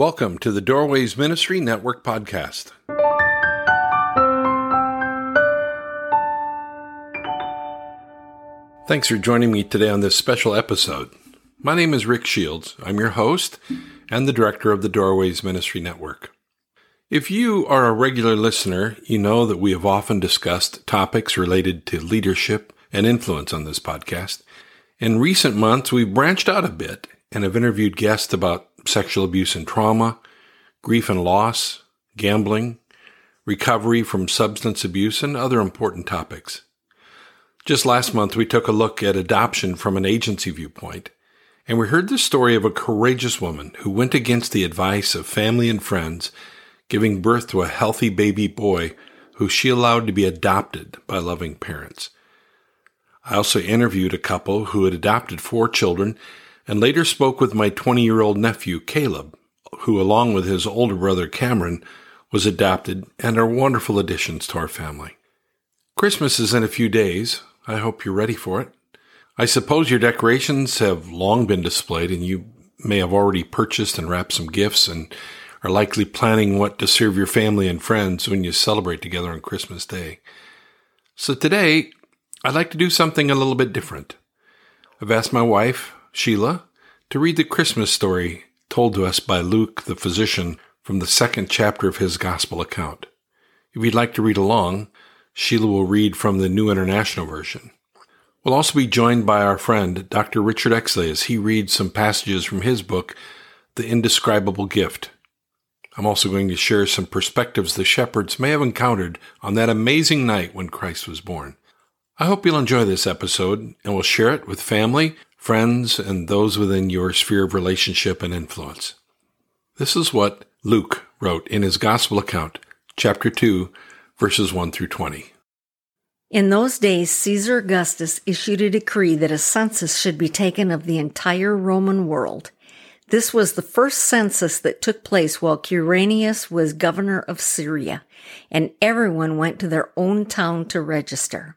Welcome to the Doorways Ministry Network podcast. Thanks for joining me today on this special episode. My name is Ric Shields. I'm your host and the director of the Doorways Ministry Network. If you are a regular listener, you know that we have often discussed topics related to leadership and influence on this podcast. In recent months, we've branched out a bit and have interviewed guests about sexual abuse and trauma, grief and loss, gambling, recovery from substance abuse, and other important topics. Just last month, we took a look at adoption from an agency viewpoint, and we heard the story of a courageous woman who went against the advice of family and friends, giving birth to a healthy baby boy who she allowed to be adopted by loving parents. I also interviewed a couple who had adopted four children and later spoke with my 20 year old nephew, Caleb, who, along with his older brother, Cameron, was adopted and are wonderful additions to our family. Christmas is in a few days. I hope you're ready for it. I suppose your decorations have long been displayed and you may have already purchased and wrapped some gifts and are likely planning what to serve your family and friends when you celebrate together on Christmas Day. So today, I'd like to do something a little bit different. I've asked my wife, Sheila, to read the Christmas story told to us by Luke the physician from the second chapter of his gospel account. If you'd like to read along, Sheila will read from the New International Version. We'll also be joined by our friend, Dr. Richard Exley, as he reads some passages from his book, The Indescribable Gift. I'm also going to share some perspectives the shepherds may have encountered on that amazing night when Christ was born. I hope you'll enjoy this episode and will share it with family, friends, and those within your sphere of relationship and influence. This is what Luke wrote in his Gospel account, chapter 2, verses 1 through 20. In those days, Caesar Augustus issued a decree that a census should be taken of the entire Roman world. This was the first census that took place while Quirinius was governor of Syria, and everyone went to their own town to register.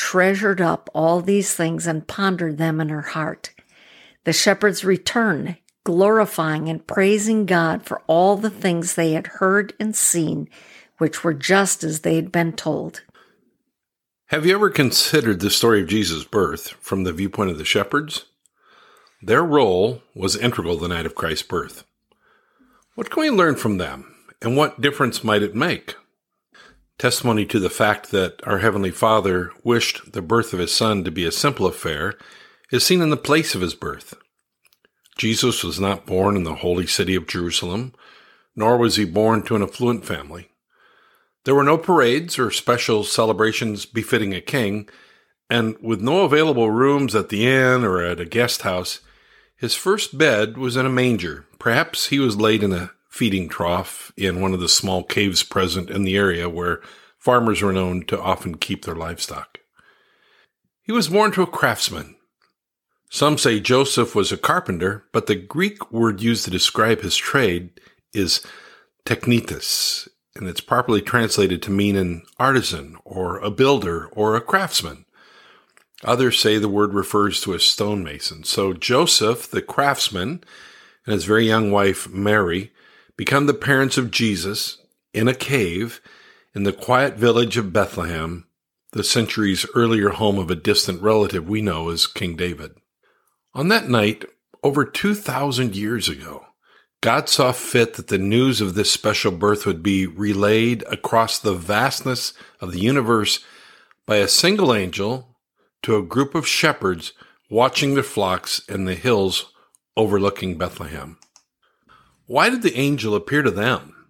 treasured up all these things and pondered them in her heart. The shepherds returned, glorifying and praising God for all the things they had heard and seen, which were just as they had been told. Have you ever considered the story of Jesus' birth from the viewpoint of the shepherds? Their role was integral the night of Christ's birth. What can we learn from them, and what difference might it make? Testimony to the fact that our Heavenly Father wished the birth of His Son to be a simple affair is seen in the place of His birth. Jesus was not born in the holy city of Jerusalem, nor was He born to an affluent family. There were no parades or special celebrations befitting a king, and with no available rooms at the inn or at a guest house, his first bed was in a manger. Perhaps he was laid in a feeding trough in one of the small caves present in the area where farmers were known to often keep their livestock. He was born to a craftsman. Some say Joseph was a carpenter, but the Greek word used to describe his trade is technitas, and it's properly translated to mean an artisan or a builder or a craftsman. Others say the word refers to a stonemason. So Joseph, the craftsman, and his very young wife, Mary, become the parents of Jesus in a cave in the quiet village of Bethlehem, the centuries earlier home of a distant relative we know as King David. On that night, over 2,000 years ago, God saw fit that the news of this special birth would be relayed across the vastness of the universe by a single angel to a group of shepherds watching their flocks in the hills overlooking Bethlehem. Why did the angel appear to them?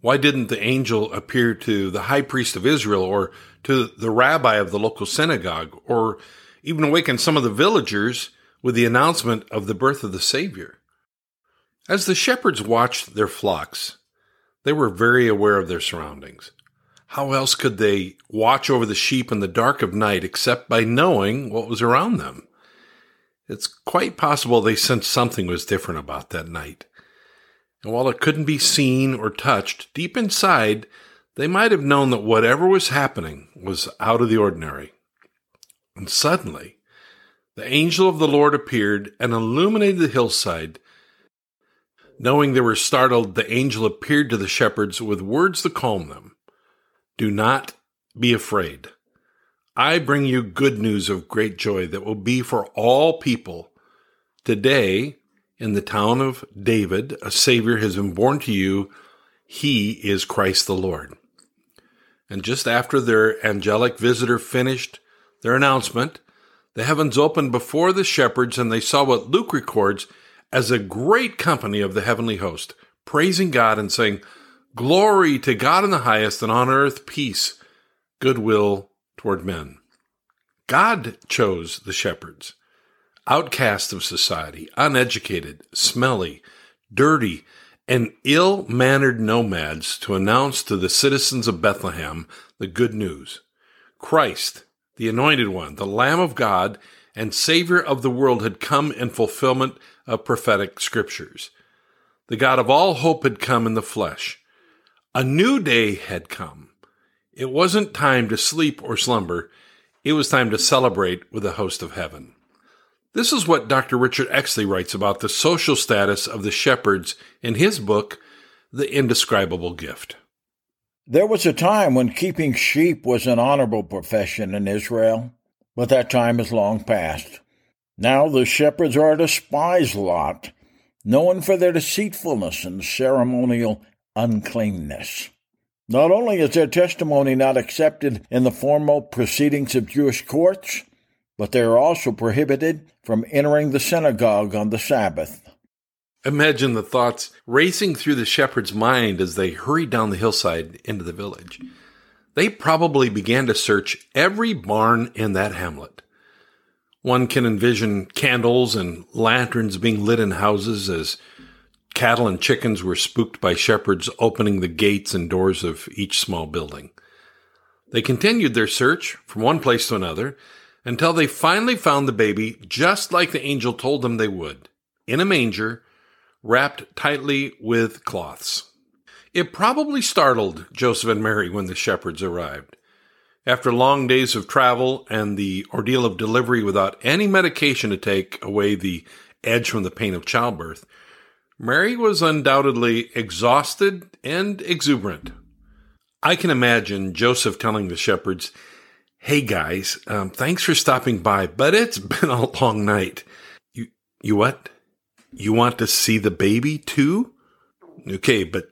Why didn't the angel appear to the high priest of Israel or to the rabbi of the local synagogue or even awaken some of the villagers with the announcement of the birth of the Savior? As the shepherds watched their flocks, they were very aware of their surroundings. How else could they watch over the sheep in the dark of night except by knowing what was around them? It's quite possible they sensed something was different about that night. And while it couldn't be seen or touched, deep inside, they might have known that whatever was happening was out of the ordinary. And suddenly, the angel of the Lord appeared and illuminated the hillside. Knowing they were startled, the angel appeared to the shepherds with words to calm them. Do not be afraid. I bring you good news of great joy that will be for all people. Today, in the town of David, a Savior has been born to you. He is Christ the Lord. And just after their angelic visitor finished their announcement, the heavens opened before the shepherds, and they saw what Luke records as a great company of the heavenly host, praising God and saying, Glory to God in the highest, and on earth peace, goodwill toward men. God chose the shepherds, outcasts of society, uneducated, smelly, dirty, and ill mannered nomads to announce to the citizens of Bethlehem the good news. Christ, the Anointed One, the Lamb of God, and Savior of the world had come in fulfillment of prophetic scriptures. The God of all hope had come in the flesh a new day had come. It wasn't time to sleep or slumber. It was time to celebrate with the host of heaven. This is what Dr. Richard Exley writes about the social status of the shepherds in his book, The Indescribable Gift. There was a time when keeping sheep was an honorable profession in Israel, but that time is long past. Now the shepherds are a despised lot, known for their deceitfulness and ceremonial uncleanness. Not only is their testimony not accepted in the formal proceedings of Jewish courts, but they are also prohibited from entering the synagogue on the Sabbath. Imagine the thoughts racing through the shepherd's mind as they hurried down the hillside into the village. They probably began to search every barn in that hamlet. One can envision candles and lanterns being lit in houses as Cattle and chickens were spooked by shepherds opening the gates and doors of each small building. They continued their search from one place to another until they finally found the baby just like the angel told them they would, in a manger, wrapped tightly with cloths. It probably startled Joseph and Mary when the shepherds arrived. After long days of travel and the ordeal of delivery without any medication to take away the edge from the pain of childbirth, Mary was undoubtedly exhausted and exuberant. I can imagine Joseph telling the shepherds, Hey guys, um, thanks for stopping by, but it's been a long night. You, you what? You want to see the baby too? Okay, but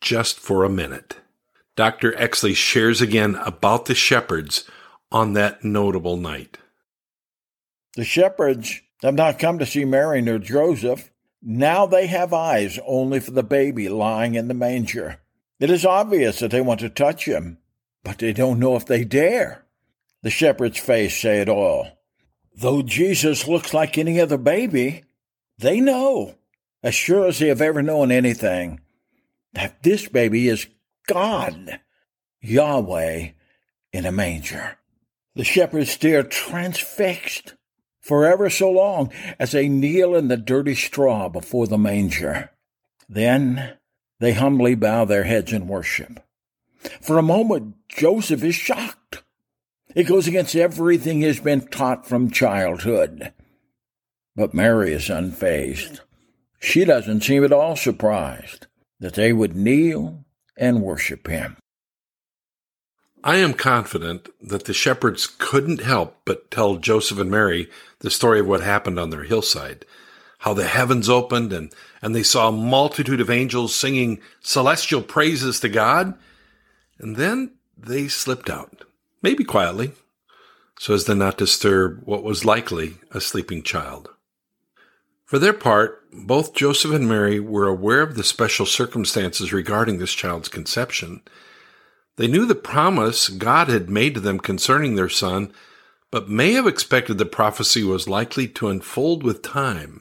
just for a minute. Dr. Exley shares again about the shepherds on that notable night. The shepherds have not come to see Mary nor Joseph. Now they have eyes only for the baby lying in the manger. It is obvious that they want to touch him, but they don't know if they dare. The shepherd's face say it all. Though Jesus looks like any other baby, they know, as sure as they have ever known anything, that this baby is God, Yahweh, in a manger. The shepherds stare transfixed for ever so long as they kneel in the dirty straw before the manger. Then they humbly bow their heads in worship. For a moment, Joseph is shocked. It goes against everything he's been taught from childhood. But Mary is unfazed. She doesn't seem at all surprised that they would kneel and worship him. I am confident that the shepherds couldn't help but tell Joseph and Mary the story of what happened on their hillside, how the heavens opened and, and they saw a multitude of angels singing celestial praises to God, and then they slipped out maybe quietly, so as to not disturb what was likely a sleeping child. For their part, both Joseph and Mary were aware of the special circumstances regarding this child's conception. They knew the promise God had made to them concerning their son, but may have expected the prophecy was likely to unfold with time.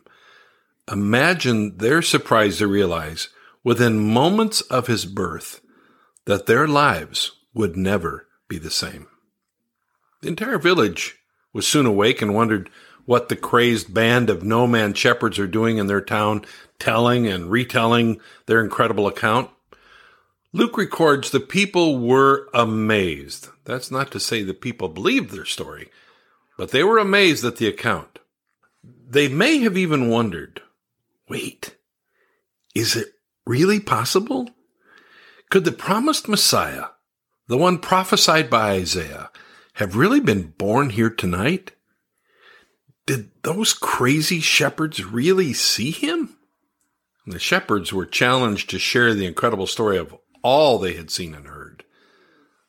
Imagine their surprise to realize, within moments of his birth, that their lives would never be the same. The entire village was soon awake and wondered what the crazed band of no man shepherds are doing in their town, telling and retelling their incredible account. Luke records the people were amazed. That's not to say the people believed their story, but they were amazed at the account. They may have even wondered wait, is it really possible? Could the promised Messiah, the one prophesied by Isaiah, have really been born here tonight? Did those crazy shepherds really see him? the shepherds were challenged to share the incredible story of all they had seen and heard.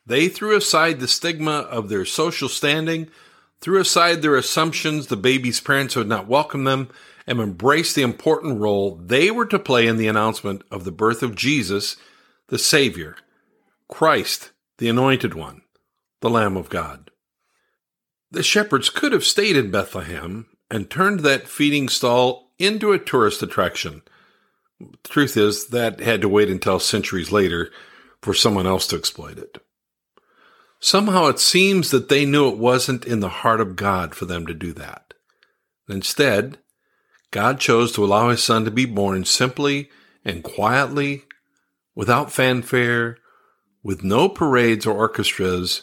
They threw aside the stigma of their social standing, threw aside their assumptions the baby's parents would not welcome them, and embraced the important role they were to play in the announcement of the birth of Jesus, the Savior, Christ, the Anointed One, the Lamb of God. The shepherds could have stayed in Bethlehem and turned that feeding stall into a tourist attraction. The truth is, that had to wait until centuries later for someone else to exploit it. Somehow it seems that they knew it wasn't in the heart of God for them to do that. Instead, God chose to allow his son to be born simply and quietly, without fanfare, with no parades or orchestras,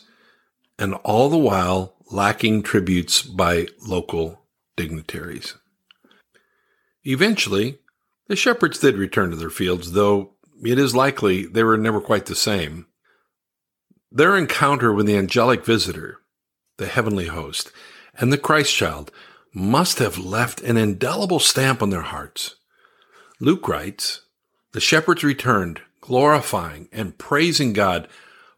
and all the while lacking tributes by local dignitaries. Eventually, the shepherds did return to their fields, though it is likely they were never quite the same. Their encounter with the angelic visitor, the heavenly host, and the Christ child must have left an indelible stamp on their hearts. Luke writes, The shepherds returned, glorifying and praising God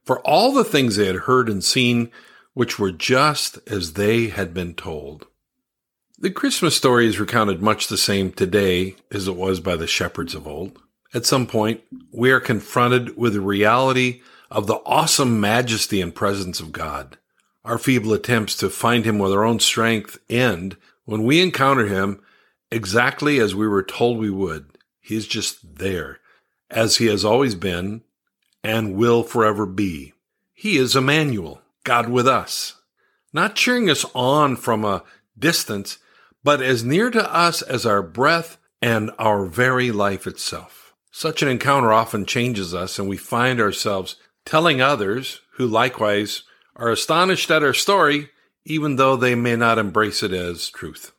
for all the things they had heard and seen, which were just as they had been told. The Christmas story is recounted much the same today as it was by the shepherds of old. At some point, we are confronted with the reality of the awesome majesty and presence of God. Our feeble attempts to find him with our own strength end when we encounter him exactly as we were told we would. He is just there, as he has always been and will forever be. He is Emmanuel, God with us, not cheering us on from a distance, but as near to us as our breath and our very life itself. Such an encounter often changes us, and we find ourselves telling others who likewise are astonished at our story, even though they may not embrace it as truth.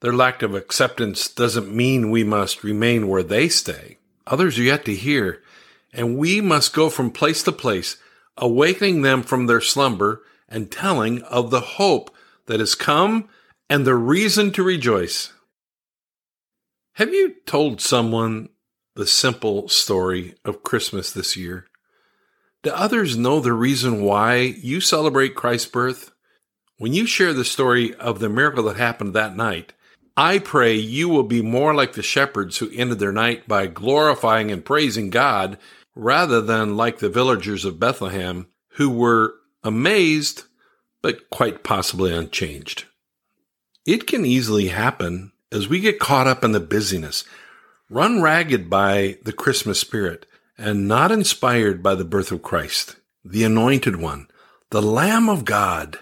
Their lack of acceptance doesn't mean we must remain where they stay. Others are yet to hear, and we must go from place to place, awakening them from their slumber and telling of the hope that has come and the reason to rejoice. Have you told someone the simple story of Christmas this year? Do others know the reason why you celebrate Christ's birth? When you share the story of the miracle that happened that night, I pray you will be more like the shepherds who ended their night by glorifying and praising God rather than like the villagers of Bethlehem who were amazed but quite possibly unchanged. It can easily happen as we get caught up in the busyness, run ragged by the Christmas spirit, and not inspired by the birth of Christ, the Anointed One, the Lamb of God,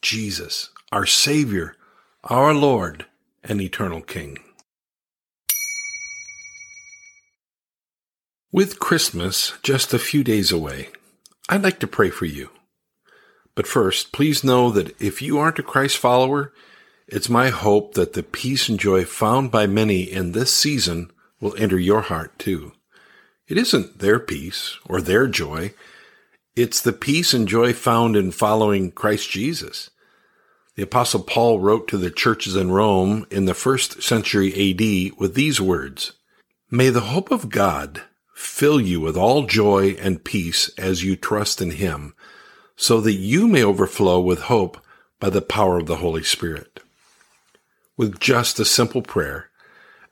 Jesus, our Savior, our Lord, and Eternal King. With Christmas just a few days away, I'd like to pray for you. But first, please know that if you aren't a Christ follower, it's my hope that the peace and joy found by many in this season will enter your heart too. It isn't their peace or their joy. It's the peace and joy found in following Christ Jesus. The apostle Paul wrote to the churches in Rome in the first century AD with these words, May the hope of God fill you with all joy and peace as you trust in him, so that you may overflow with hope by the power of the Holy Spirit. With just a simple prayer,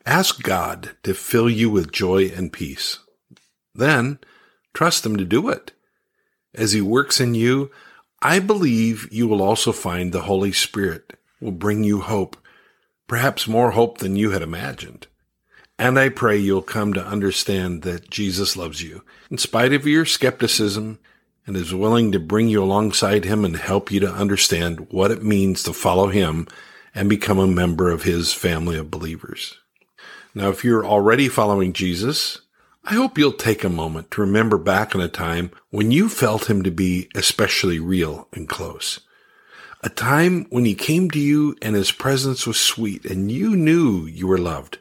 ask God to fill you with joy and peace. Then trust him to do it. As he works in you, I believe you will also find the Holy Spirit will bring you hope, perhaps more hope than you had imagined. And I pray you'll come to understand that Jesus loves you, in spite of your skepticism, and is willing to bring you alongside him and help you to understand what it means to follow him and become a member of his family of believers. Now, if you're already following Jesus, I hope you'll take a moment to remember back on a time when you felt him to be especially real and close. A time when he came to you and his presence was sweet and you knew you were loved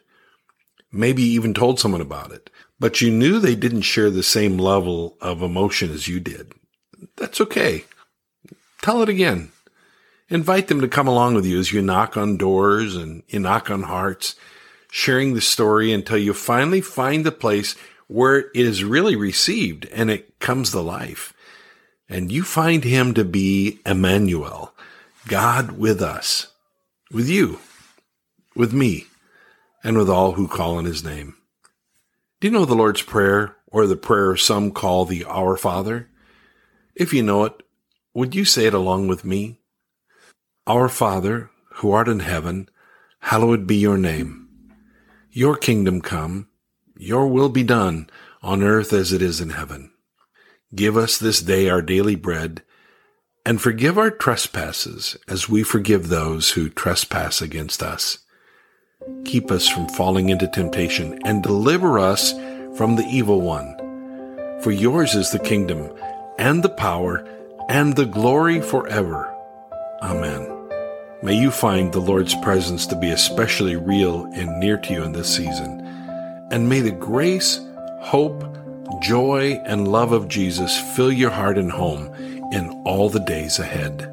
maybe even told someone about it, but you knew they didn't share the same level of emotion as you did. That's okay. Tell it again. Invite them to come along with you as you knock on doors and you knock on hearts, sharing the story until you finally find the place where it is really received and it comes to life. And you find him to be Emmanuel, God with us, with you, with me and with all who call on his name. Do you know the Lord's Prayer, or the prayer some call the Our Father? If you know it, would you say it along with me? Our Father, who art in heaven, hallowed be your name. Your kingdom come, your will be done on earth as it is in heaven. Give us this day our daily bread, and forgive our trespasses as we forgive those who trespass against us Keep us from falling into temptation and deliver us from the evil one. For yours is the kingdom and the power and the glory forever. Amen. May you find the Lord's presence to be especially real and near to you in this season. And may the grace, hope, joy, and love of Jesus fill your heart and home in all the days ahead.